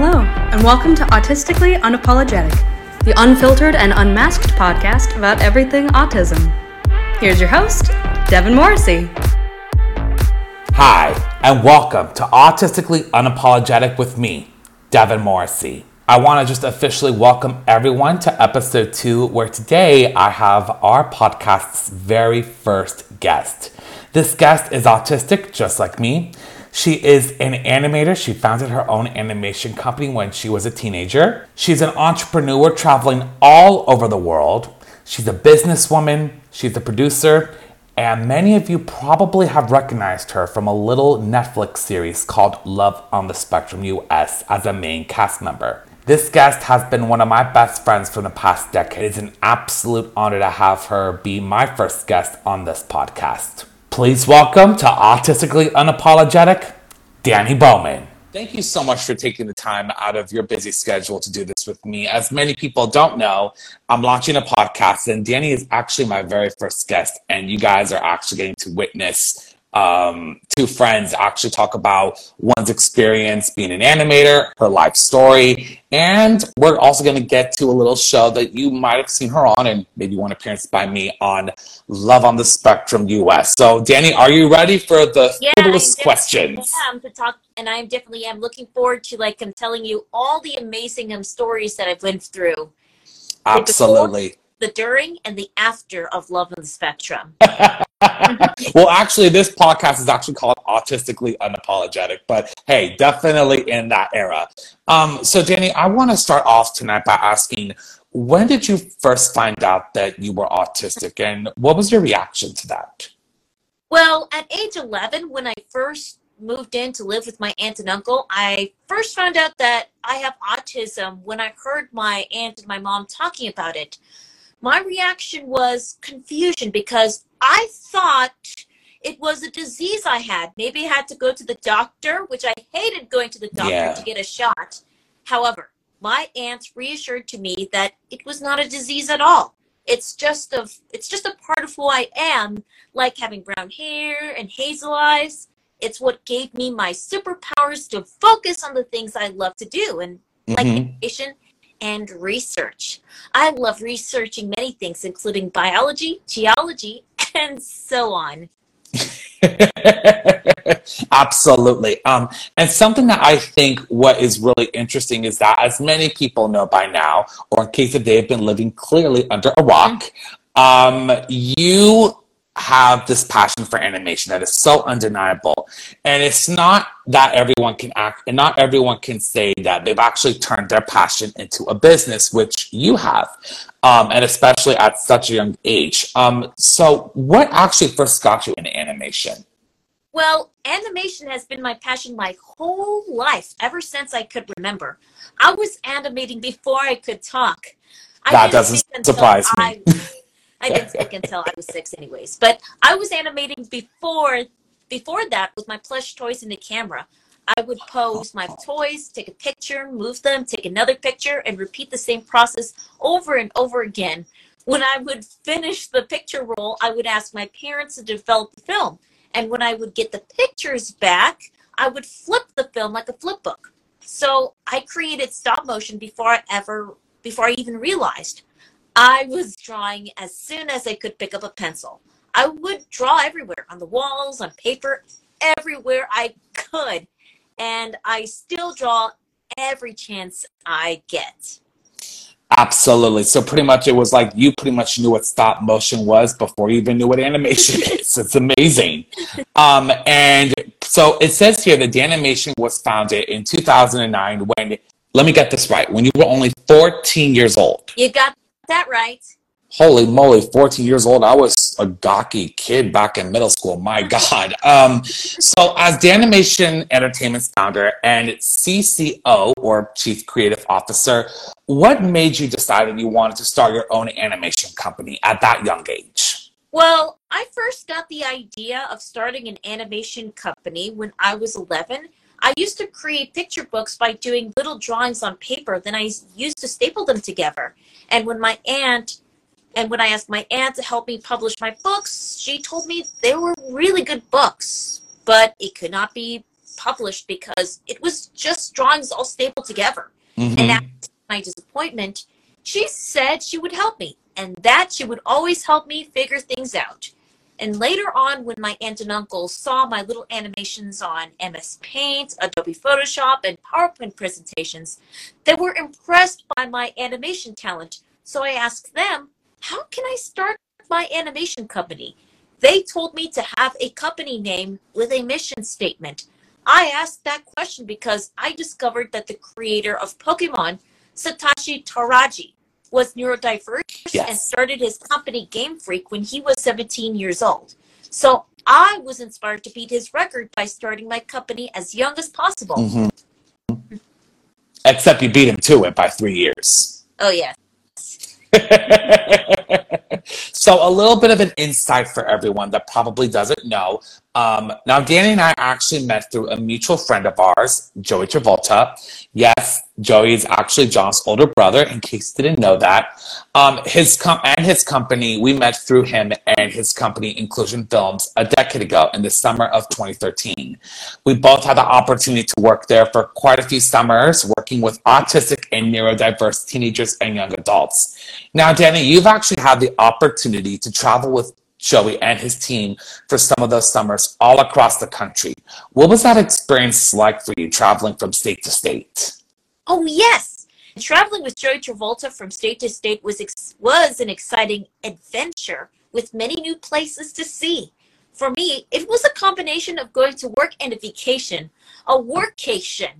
Hello, and welcome to Autistically Unapologetic, the unfiltered and unmasked podcast about everything autism. Here's your host, Devin Morrissey. Hi, and welcome to Autistically Unapologetic with me, Devin Morrissey. I want to just officially welcome everyone to episode two, where today I have our podcast's very first guest. This guest is autistic, just like me. She is an animator. She founded her own animation company when she was a teenager. She's an entrepreneur traveling all over the world. She's a businesswoman, she's a producer, and many of you probably have recognized her from a little Netflix series called Love on the Spectrum US as a main cast member. This guest has been one of my best friends from the past decade. It's an absolute honor to have her be my first guest on this podcast. Please welcome to Autistically Unapologetic, Dani Bowman. Thank you so much for taking the time out of your busy schedule to do this with me. As many people don't know, I'm launching a podcast, and Dani is actually my very first guest, and you guys are actually getting to witness um, two friends actually talk about one's experience being an animator, her life story, and we're also going to get to a little show that you might have seen her on and maybe one appearance by me on Love on the Spectrum US. So, Dani, are you ready for the questions? Yeah, frivolous I am to talk, and I definitely am looking forward to like I'm telling you all the amazing um, stories that I've went through, Absolutely. the during and the after of Love on the Spectrum. well, actually, this podcast is actually called Autistically Unapologetic, but hey, definitely in that era. Um, so, Dani, I want to start off tonight by asking when did you first find out that you were autistic, and what was your reaction to that? Well, at age 11, when I first moved in to live with my aunt and uncle, I first found out that I have autism when I heard my aunt and my mom talking about it. My reaction was confusion because I thought it was a disease I had. Maybe I had to go to the doctor, which I hated going to the doctor Yeah. to get a shot. However, my aunt reassured to me that it was not a disease at all. It's just of it's just a part of who I am, like having brown hair and hazel eyes. It's what gave me my superpowers to focus on the things I love to do and like Mhm. education and research. I love researching many things, including biology, geology, and so on. Absolutely. Um, and something that I think what is really interesting is that, as many people know by now, or in case if they have been living clearly under a rock, um, you have this passion for animation that is so undeniable. And it's not that everyone can act, and not everyone can say that they've actually turned their passion into a business, which you have, um, and especially at such a young age. Um, so, what actually first got you into animation? Well, animation has been my passion my whole life, ever since I could remember. I was animating before I could talk. I That doesn't surprise me. I, I didn't speak until I was six, anyways. But I was animating before before that with my plush toys in the camera. I would pose my toys, take a picture, move them, take another picture, and repeat the same process over and over again. When I would finish the picture roll, I would ask my parents to develop the film. And when I would get the pictures back, I would flip the film like a flip book. So I created stop motion before I ever, before I even realized. I was drawing as soon as I could pick up a pencil. I would draw everywhere on the walls, on paper, everywhere I could. And I still draw every chance I get. Absolutely. So pretty much it was like you pretty much knew what stop motion was before you even knew what animation is. It's amazing. Um, and so it says here that DaniMation was founded in 2009 when, let me get this right, when you were only 14 years old. You got that right. Holy moly, 14 years old. I was a gawky kid back in middle school. My God. Um, so, as DaniMation Entertainment's founder and CCO, or Chief Creative Officer, what made you decide that you wanted to start your own animation company at that young age? Well, I first got the idea of starting an animation company when I was 11. I used to create picture books by doing little drawings on paper, then I used to staple them together. And when my aunt and when I asked my aunt to help me publish my books, she told me they were really good books, but it could not be published because it was just drawings all stapled together. Mhm. And after my disappointment, she said she would help me and that she would always help me figure things out. And later on, when my aunt and uncle saw my little animations on MS Paint, Adobe Photoshop, and PowerPoint presentations, they were impressed by my animation talent. So I asked them, How can I start my animation company? They told me to have a company name with a mission statement. I asked that question because I discovered that the creator of Pokemon, Satoshi Tajiri, was neurodiverse Yes. and started his company Game Freak when he was 17 years old. So I was inspired to beat his record by starting my company as young as possible. Mhm. Except you beat him to it by three years. Oh, yes. so a little bit of an insight for everyone that probably doesn't know. Um, now, Dani and I actually met through a mutual friend of ours, Joey Travolta. Yes, Joey is actually John's older brother. In case you didn't know that, um, his com- and his company we met through him and his company Inclusion Films a decade ago in the summer of 2013. We both had the opportunity to work there for quite a few summers, working with autistic and neurodiverse teenagers and young adults. Now, Dani, you've actually had the opportunity to travel with Joey and his team for some of those summers all across the country. What was that experience like for you traveling from state to state? Oh, yes. Traveling with Joey Travolta from state to state was, ex- was an exciting adventure with many new places to see. For me, it was a combination of going to work and a vacation, a workcation.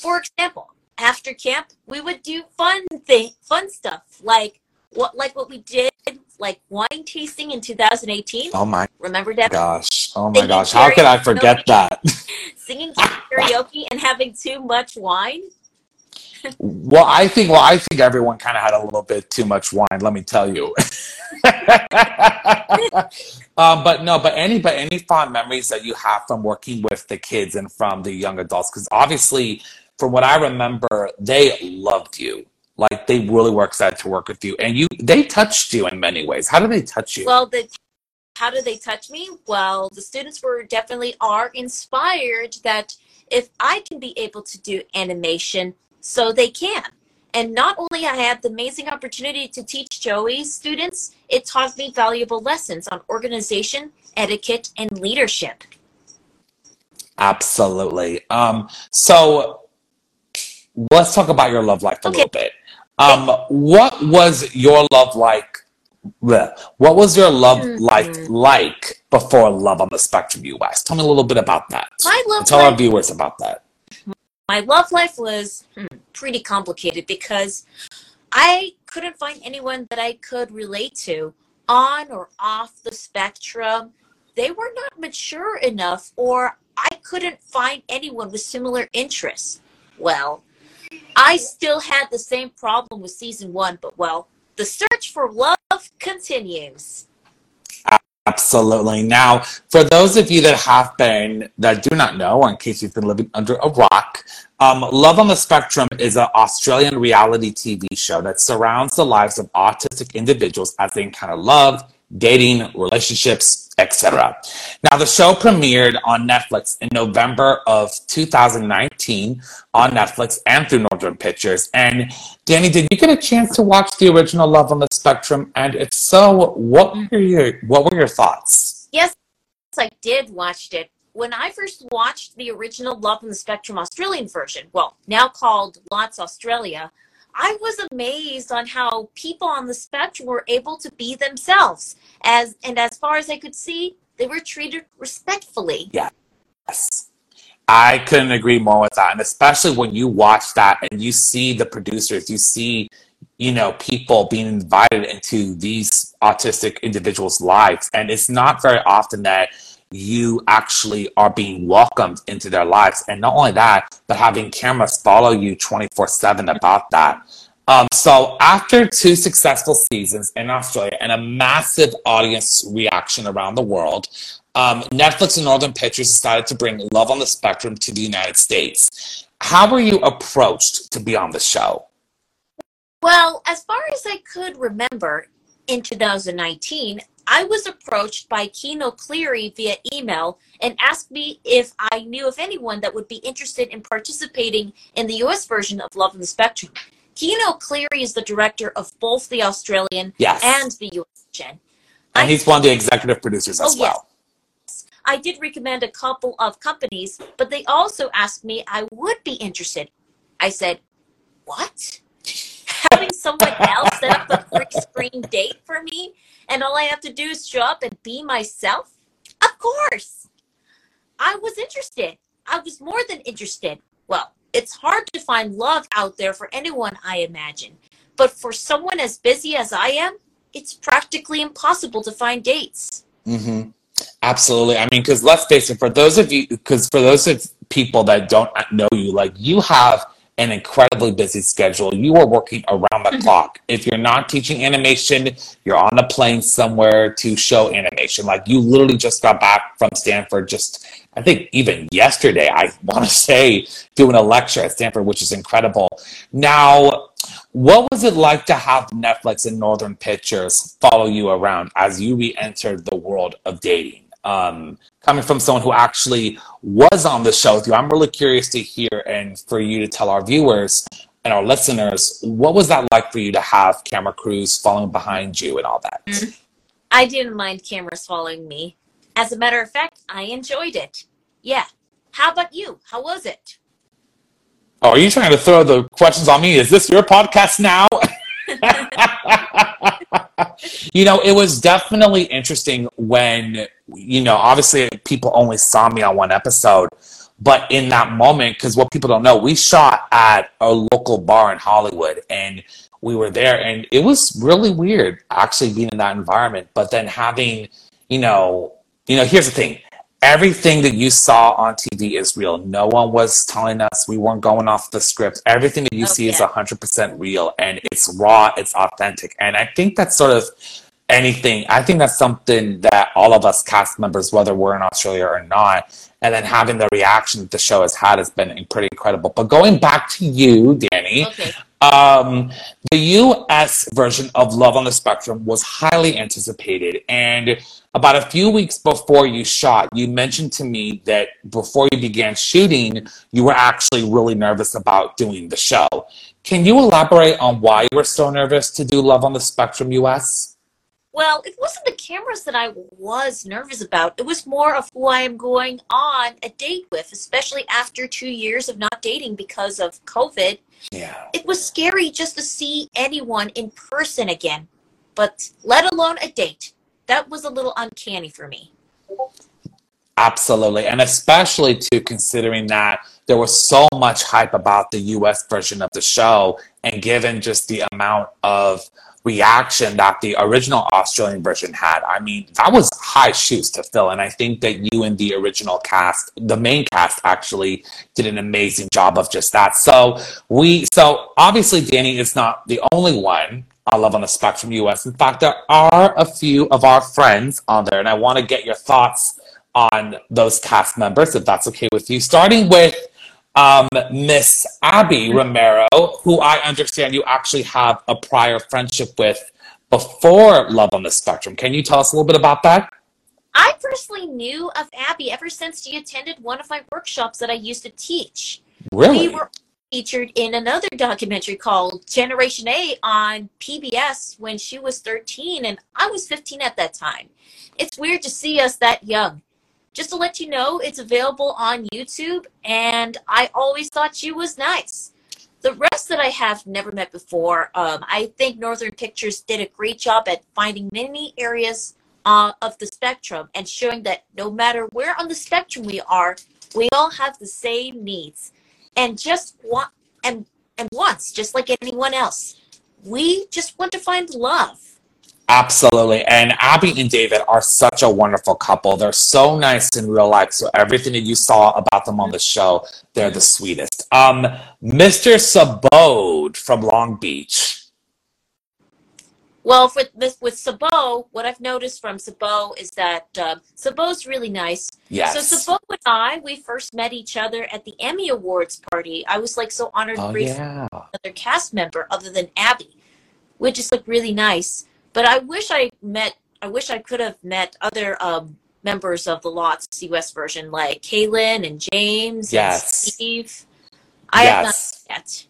For example, after camp, we would do fun thing, fun stuff like what like what we did, like wine tasting in 2018. Oh my Remember that? gosh. Oh my Singing gosh. How could I forget that? Singing karaoke and having too much wine. Well, I think well, I think everyone kind of had a little bit too much wine. Let me tell you. um, but no, but any but any fond memories that you have from working with the kids and from the young adults, because obviously, from what I remember, they loved you. Like they really were excited to work with you, and you they touched you in many ways. How do they touch you? Well, the how do they touch me? Well, the students were definitely are inspired that if I can be able to do animation, so they can. And not only I had the amazing opportunity to teach Joey's students, it taught me valuable lessons on organization, etiquette, and leadership. Absolutely. Um, so let's talk about your love life a Okay. little bit. Um, what was your love like? bleh, What was your love Mhm. life like before Love on the Spectrum US? Tell me a little bit about that. My love Tell our viewers about that. my love life was hmm, pretty complicated because I couldn't find anyone that I could relate to on or off the spectrum. They were not mature enough, or I couldn't find anyone with similar interests. Well, I still had the same problem with season one, but well, the search for love continues. Absolutely. Now, for those of you that have been, that do not know, or in case you've been living under a rock, um, Love on the Spectrum is an Australian reality TV show that surrounds the lives of autistic individuals as they encounter love, dating, relationships, etc. Now, the show premiered on Netflix in November of 2019 on Netflix and through Northern Pictures. And Dani, did you get a chance to watch the original Love on the Spectrum? And if so, what were your what were your thoughts? Yes, I did watch it. When I first watched the original Love on the Spectrum Australian version, well, now called Lots Australia, I was amazed on how people on the spectrum were able to be themselves. As and as far as I could see, they were treated respectfully. Yes. I couldn't agree more with that. And especially when you watch that and you see the producers, you see, you know, people being invited into these autistic individuals' lives. And it's not very often that you actually are being welcomed into their lives. And not only that, but having cameras follow you 24 7 about that. Um, so after two successful seasons in Australia and a massive audience reaction around the world, um, Netflix and Northern Pictures decided to bring Love on the Spectrum to the United States. How were you approached to be on the show? Well, as far as I could remember, in 2019, I was approached by Cian O'Clery via email and asked me if I knew of anyone that would be interested in participating in the US version of Love on the Spectrum. Cian O'Clery is the director of both the Australian Yes. and the US gen. And I- he's one of the executive producers as Oh, yes. well. I did recommend a couple of companies, but they also asked me I would be interested. I said, What? Having someone else set up a free screen date for me, and all I have to do is show up and be myself? Of course. I was interested. I was more than interested. Well, it's hard to find love out there for anyone, I imagine. But for someone as busy as I am, it's practically impossible to find dates. Mm-hmm. Absolutely. I mean, because let's face it, for those of you, because for those of people that don't know you, like you have an incredibly busy schedule. You are working around the mm-hmm. clock. If you're not teaching animation, you're on a plane somewhere to show animation. Like you literally just got back from Stanford just, I think even yesterday, I want to say, doing a lecture at Stanford, which is incredible. Now, what was it like to have Netflix and Northern Pictures follow you around as you re-entered the world of dating? Um, coming from someone who actually was on the show with you, I'm really curious to hear and for you to tell our viewers and our listeners, what was that like for you to have camera crews following behind you and all that? I didn't mind cameras following me. As a matter of fact, I enjoyed it. Yeah. How about you? How was it? Oh, are you trying to throw the questions on me? Is this your podcast now? you know, it was definitely interesting when, you know, obviously people only saw me on one episode, but in that moment, because what people don't know, we shot at a local bar in Hollywood and we were there and it was really weird actually being in that environment, but then having, you know, you know, here's the thing. Everything that you saw on TV is real. No one was telling us we weren't going off the script. Everything that you oh, see is 100% real and it's raw, it's authentic. And I think that's sort of anything. I think that's something that all of us cast members, whether we're in Australia or not, and then having the reaction that the show has had has been pretty incredible. But going back to you, Dani, Okay. um, the US version of Love on the Spectrum was highly anticipated. And about a few weeks before you shot, you mentioned to me that before you began shooting, you were actually really nervous about doing the show. Can you elaborate on why you were so nervous to do Love on the Spectrum US? Well, it wasn't the cameras that I was nervous about. It was more of who I am going on a date with, especially after two years of not dating because of COVID. Yeah. It was scary just to see anyone in person again, but let alone a date. That was a little uncanny for me. Absolutely. And especially too considering that there was so much hype about the US version of the show and given just the amount of reaction that the original Australian version had. I mean, that was high shoes to fill. And I think that you and the original cast, the main cast actually did an amazing job of just that. So we so obviously Dani is not the only one I Love on the Spectrum US. In fact, there are a few of our friends on there, and I want to get your thoughts on those cast members, if that's okay with you. Starting with um, Miss Abbey Romeo, who I understand you actually have a prior friendship with before Love on the Spectrum. Can you tell us a little bit about that? I personally knew of Abbey ever since she attended one of my workshops that I used to teach. Really? We were featured in another documentary called Generation A on PBS when she was 13 and I was 15 at that time. It's weird to see us that young. Just to let you know, it's available on YouTube and I always thought she was nice. The rest that I have never met before, um, I think Northern Pictures did a great job at finding many areas uh, of the spectrum and showing that no matter where on the spectrum we are, we all have the same needs and just want and and wants just like anyone else we just want to find love Absolutely. And Abbey and David are such a wonderful couple. They're so nice in real life. So everything that you saw about them on the show, they're the sweetest. Um, Mr. Subodh from Long Beach. well with with, with Subodh what i've noticed from Subodh is that uh, Subodh's really nice Yes. so Subodh and i we first met each other at the emmy awards party i was like so honored to oh, brief yeah. another cast member other than Abbey which just looked really nice but i wish i met I wish I could have met other um, members of the Lots US version, like Kaelynn and James Yes. and Steve. I have not Yes. yet.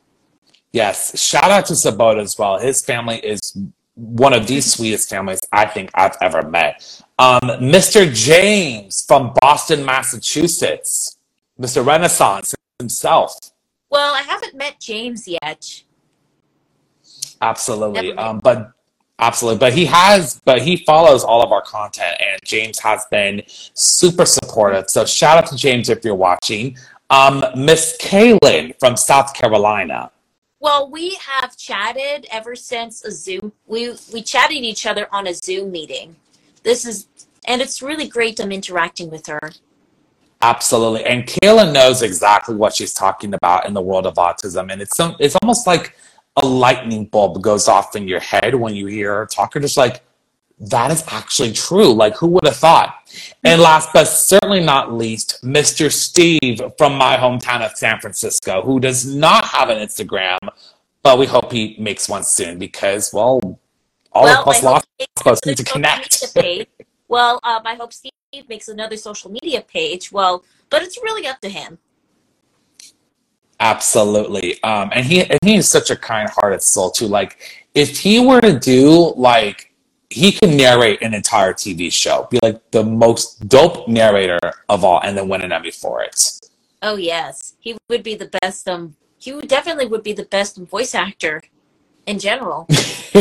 Yes. Shout out to Sabota as well. His family is one of the sweetest families I think I've ever met. Um, Mr. James from Boston, Massachusetts. Mr. Renaissance himself. Well, I haven't met James yet. Absolutely. Um, but absolutely. But he has, but he follows all of our content, and James has been super supportive. So shout out to James if you're watching. Um, Miss Kaelynn from South Carolina. Well, we have chatted ever since a Zoom. We we chatted each other on a Zoom meeting. This is, and it's really great. I'm interacting with her. Absolutely. And Kaelynn knows exactly what she's talking about in the world of autism. And it's some, it's almost like a lightning bulb goes off in your head when you hear her talk. You're just like, that is actually true. Like, who would have thought? And last but certainly not least, Mr. Steve from my hometown of San Francisco, who does not have an Instagram, but we hope he makes one soon because, well, all well, of us lost supposed need to connect. Well, um, I hope Steve makes another social media page. Well, but it's really up to him. Absolutely. Um, and he and he is such a kind-hearted soul too. Like if he were to do like he can narrate an entire TV show, be like the most dope narrator of all, and then win an Emmy for it. Oh yes, he would be the best. Um, he would definitely would be the best voice actor in general.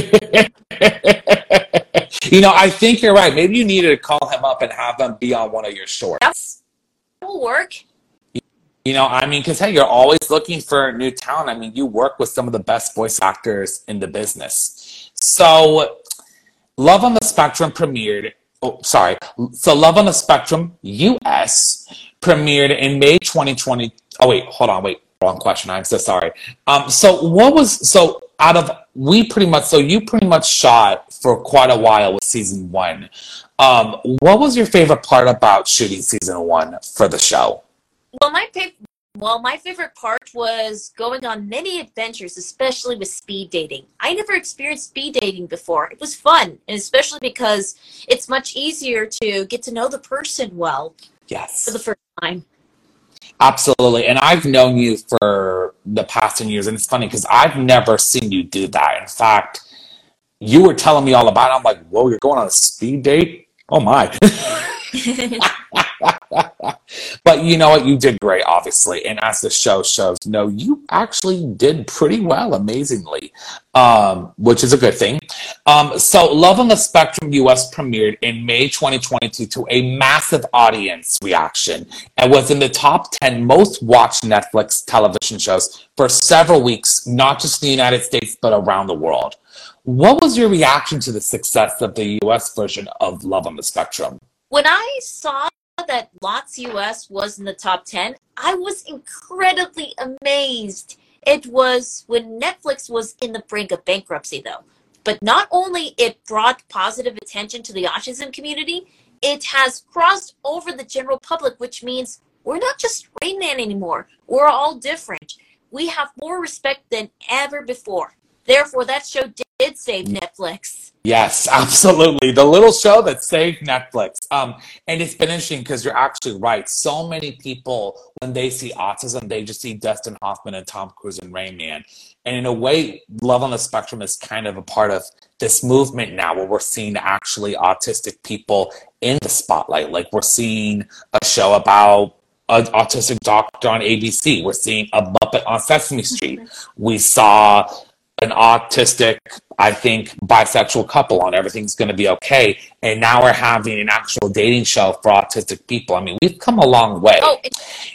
you know, I think you're right. Maybe you needed to call him up and have him be on one of your shorts. That will work. You know, I mean, because hey, you're always looking for new talent. I mean, you work with some of the best voice actors in the business. So, Love on the Spectrum premiered. Oh, sorry. So, Love on the Spectrum US premiered in May 2020. Oh, wait, hold on. Wait, wrong question. I'm so sorry. Um, so, what was so out of we pretty much so you pretty much shot for quite a while with season one. Um, what was your favorite part about shooting season one for the show? Well, my fav- well, my favorite part was going on many adventures, especially with speed dating. I never experienced speed dating before. It was fun, and especially because it's much easier to get to know the person well Yes. for the first time. Absolutely. And I've known you for the past 10 years. And it's funny because I've never seen you do that. In fact, you were telling me all about it. I'm like, whoa, you're going on a speed date? Oh my. but you know what? You did great, obviously. And as the show shows, no, you actually did pretty well, amazingly, um, which is a good thing. Um, so, Love on the Spectrum US premiered in May 2022 to a massive audience reaction and was in the top 10 most watched Netflix television shows for several weeks, not just in the United States, but around the world. What was your reaction to the success of the US version of Love on the Spectrum? When I saw that Lots US was in the top 10, I was incredibly amazed. It was when Netflix was in the brink of bankruptcy, though. But not only it brought positive attention to the autism community, it has crossed over the general public, which means we're not just Rain Man anymore. We're all different. We have more respect than ever before. Therefore, that show did save mm. Netflix. Yes, absolutely. The little show that saved Netflix. Um, and it's been interesting because you're actually right. So many people, when they see autism, they just see Dustin Hoffman and Tom Cruise and Rain Man. And in a way, Love on the Spectrum is kind of a part of this movement now where we're seeing actually autistic people in the spotlight. Like we're seeing a show about an autistic doctor on ABC. We're seeing a Muppet on Sesame Street. We saw an autistic, I think, bisexual couple on Everything's Gonna Be Okay. And now we're having an actual dating show for autistic people. I mean, we've come a long way. Oh,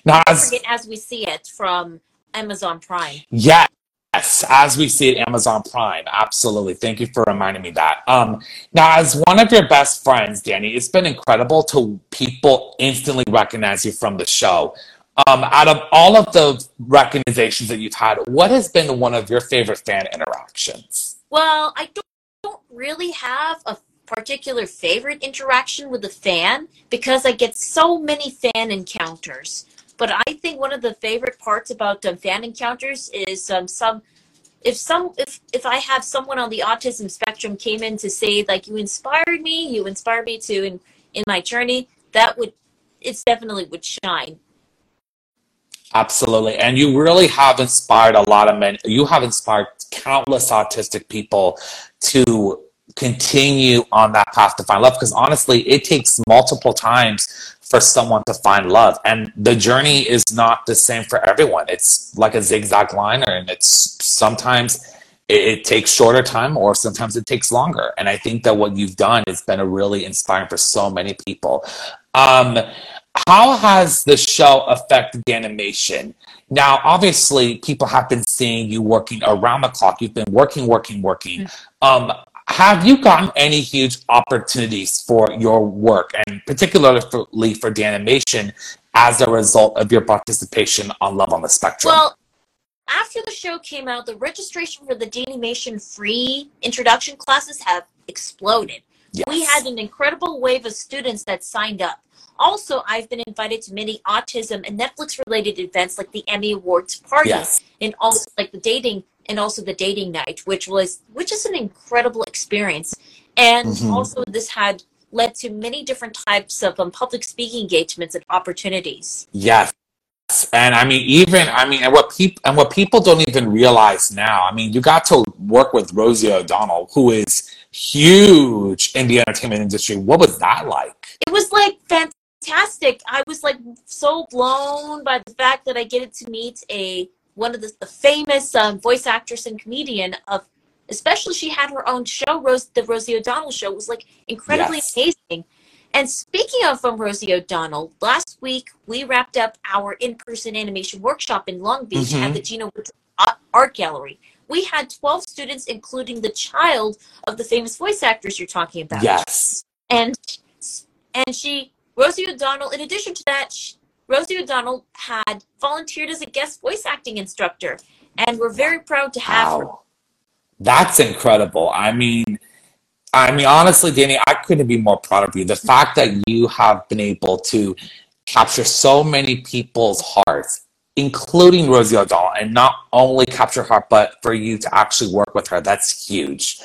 now, as, as we see it from Amazon Prime. yes, as we see at Amazon Prime. Absolutely. Thank you for reminding me that. Um, now, as one of your best friends, Dani, it's been incredible to people instantly recognize you from the show. Um, out of all of the recognizations that you've had, what has been one of your favorite fan interactions? Well, I don't, don't really have a particular favorite interaction with a fan because I get so many fan encounters. But I think one of the favorite parts about um, fan encounters is um, some if some if if I have someone on the autism spectrum came in to say like you inspired me, you inspired me to in in my journey, that would it's definitely would shine. Absolutely. And you really have inspired a lot of men. You have inspired countless autistic people to continue on that path to find love because honestly, it takes multiple times for someone to find love. And the journey is not the same for everyone. It's like a zigzag line, and it's sometimes it, it, takes shorter time or sometimes it takes longer. And I think that what you've done has been a really inspiring for so many people. Um, how has the show affected DaniMation? Now, obviously, people have been seeing you working around the clock. You've been working, working, working. Mm-hmm. Um, have you gotten any huge opportunities for your work, and particularly for DaniMation, as a result of your participation on Love on the Spectrum? Well, after the show came out, the registration for the Danimation free introduction classes have exploded. Yes. We had an incredible wave of students that signed up. Also, I've been invited to many autism and Netflix related events like the Emmy Awards party yes. and also like the dating and also the dating night, which was which is an incredible experience. And mm-hmm. also this had led to many different types of um, public speaking engagements and opportunities. Yes. And I mean, even I mean, and what people and what people don't even realize now. I mean, you got to work with Rosie O'Donnell, who is huge in the entertainment industry. What was that like? It was like fantastic. I was like so blown by the fact that I get to meet a one of the, the famous um, voice actress and comedian of especially she had her own show rose the rosie o'donnell show. Was like incredibly yes. amazing. And speaking of from rosie o'donnell last week we wrapped up our in-person animation workshop in long beach mm-hmm. at the gina art gallery. We had 12 students including the child of the famous voice actress you're talking about. Yes. And and she rosie o'donnell in addition to that she, Rosie O'Donnell had volunteered as a guest voice acting instructor, and we're very proud to have wow. her. That's incredible. I mean, I mean, honestly, Dani, I couldn't be more proud of you. The fact that you have been able to capture so many people's hearts, including Rosie O'Donnell, and not only capture her but for you to actually work with her, that's huge.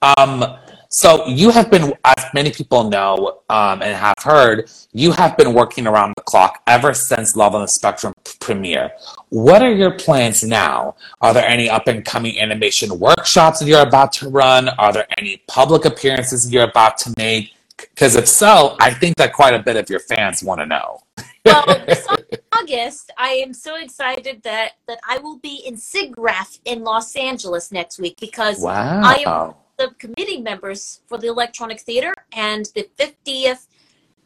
Um, so you have been, as many people know um, and have heard, you have been working around the clock ever since Love on the Spectrum premiere. What are your plans now? Are there any up and coming animation workshops that you're about to run? Are there any public appearances you're about to make? Because if so, I think that quite a bit of your fans want to know. well, this August, I am so excited that that I will be in SIGGRAPH in Los Angeles next week because wow. I am the committee members for the Electronic Theater and the 50th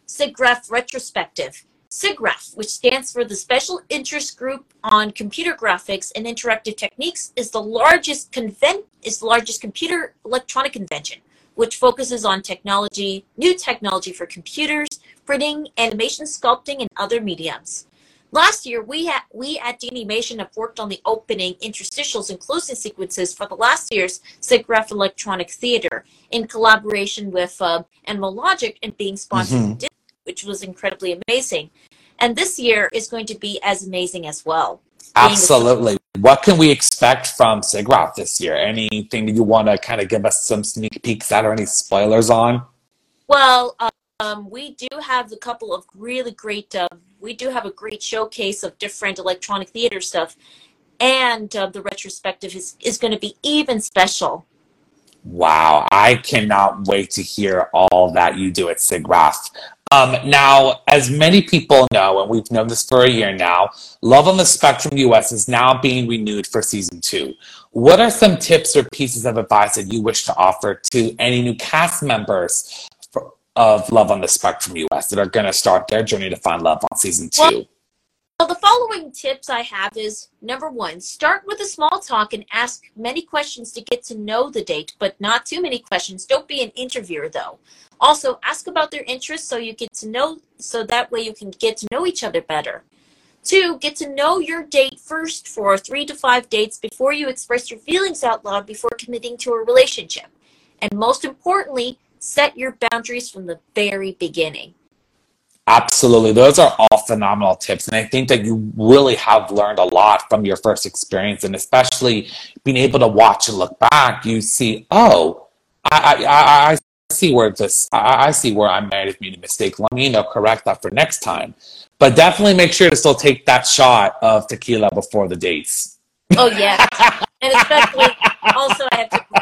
SIGGRAPH Retrospective. SIGGRAPH, which stands for the Special Interest Group on Computer Graphics and Interactive Techniques, is the largest convent is the largest computer electronic convention, which focuses on technology, new technology for computers, printing, animation, sculpting, and other mediums. Last year, we, ha- we at have worked on the opening, interstitials, and closing sequences for the last year's SIGGRAPH Electronic Theater in collaboration with uh, Animal Logic and being sponsored, mm-hmm. which was incredibly amazing. And this year is going to be as amazing as well. Absolutely. What can we expect from SIGGRAPH this year? Anything that you want to kind of give us some sneak peeks at or any spoilers on? Well, um, we do have a couple of really great uh, we do have a great showcase of different electronic theater stuff, and uh, the retrospective is, is going to be even special. Wow, I cannot wait to hear all that you do at SIGGRAPH. Um, now, as many people know, and we've known this for a year now, Love on the Spectrum US is now being renewed for season two. What are some tips or pieces of advice that you wish to offer to any new cast members of Love on the Spectrum US that are going to start their journey to find love on season two? Well, well, the following tips I have is number one, start with a small talk and ask many questions to get to know the date, but not too many questions. Don't be an interviewer though. Also, ask about their interests so you get to know, so that way you can get to know each other better. Two, get to know your date first for three to five dates before you express your feelings out loud before committing to a relationship. And most importantly, set your boundaries from the very beginning. Absolutely. Those are all phenomenal tips. And I think that you really have learned a lot from your first experience. And especially being able to watch and look back, you see, oh, I, I, I see where this, I, I see where I might have made a mistake. Let me, you know, correct that for next time. But definitely make sure to still take that shot of tequila before the dates. Oh, yeah. and especially also, I have to,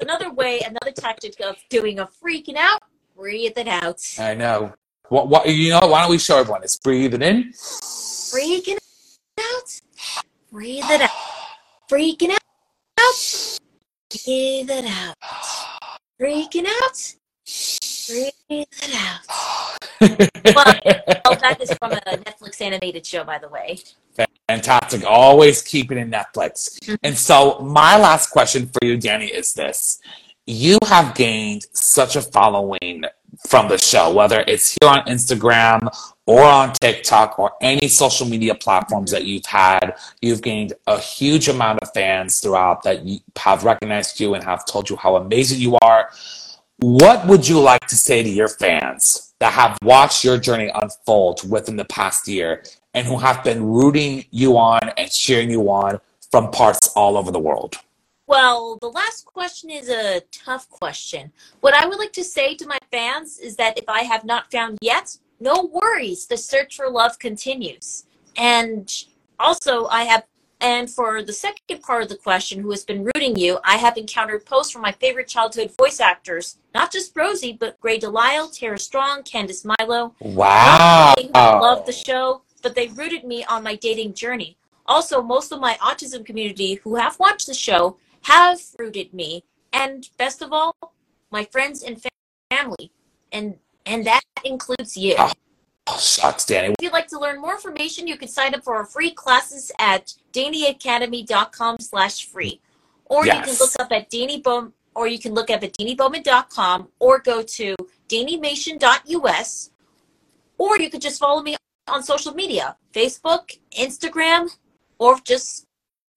another way, another tactic of doing a freaking out, breathe it out. I know. What, what, you know, why don't we show everyone? It's breathing in. Freaking out, breathe it out. Freaking out, breathe it out. Freaking out, breathe it out. well, that is from a Netflix animated show, by the way. Fantastic. Always keep it in Netflix. Mm-hmm. And so, my last question for you, Dani, is this. You have gained such a following from the show, whether it's here on Instagram or on TikTok or any social media platforms that you've had. You've gained a huge amount of fans throughout that have recognized you and have told you how amazing you are. What would you like to say to your fans that have watched your journey unfold within the past year and who have been rooting you on and cheering you on from parts all over the world? Well, the last question is a tough question. What I would like to say to my fans is that if I have not found yet, no worries. The search for love continues. And also, I have, and for the second part of the question, who has been rooting you, I have encountered posts from my favorite childhood voice actors, not just Rosie, but Grey DeLisle, Tara Strong, Candi Milo. Wow. They love the show, but they rooted me on my dating journey. Also, most of my autism community who have watched the show have rooted me. And best of all, my friends and family. And and that includes you. Oh, Dani. If you'd like to learn more information, you can sign up for our free classes at dannyacademy.com slash free. Or yes. you can look up at Dani Bowman, or you can look up at danibowman.com or go to danimation.us or you could just follow me on social media, Facebook, Instagram, or just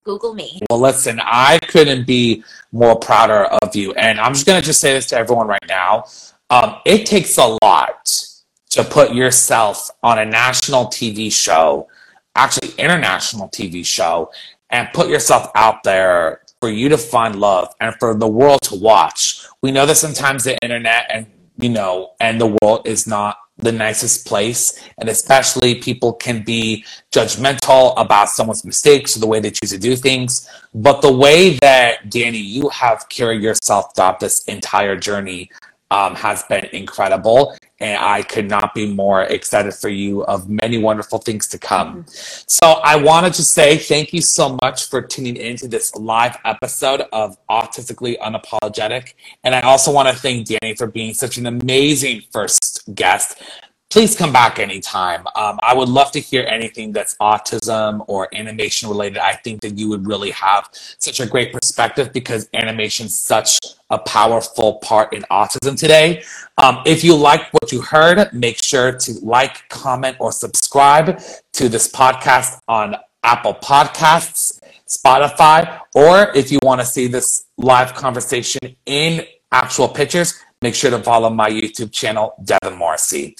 Google me. Well, listen, I couldn't be more prouder of you. And I'm just going to just say this to everyone right now. Um, it takes a lot to put yourself on a national TV show, actually international TV show, and put yourself out there for you to find love and for the world to watch. We know that sometimes the internet and you know and the world is not the nicest place. And especially people can be judgmental about someone's mistakes or the way they choose to do things. But the way that, Danny, you have carried yourself throughout this entire journey um, has been incredible. And I could not be more excited for you of many wonderful things to come. Mm-hmm. So I wanted to say thank you so much for tuning into this live episode of Autistically Unapologetic. And I also want to thank Dani for being such an amazing first guest please come back anytime. Um, I would love to hear anything that's autism or animation related. I think that you would really have such a great perspective because animation is such a powerful part in autism today. Um, if you like what you heard, make sure to like, comment, or subscribe to this podcast on Apple Podcasts, Spotify, or if you want to see this live conversation in actual pictures, make sure to follow my YouTube channel, Devin Morrissey.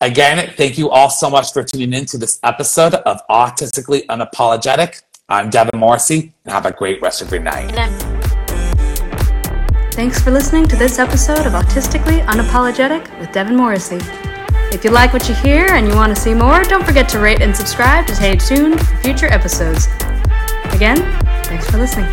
Again, thank you all so much for tuning in to this episode of Autistically Unapologetic. I'm Devin Morrissey, and have a great rest of your night. Thanks for listening to this episode of Autistically Unapologetic with Devin Morrissey. If you like what you hear and you want to see more, don't forget to rate and subscribe to stay tuned for future episodes. Again, thanks for listening.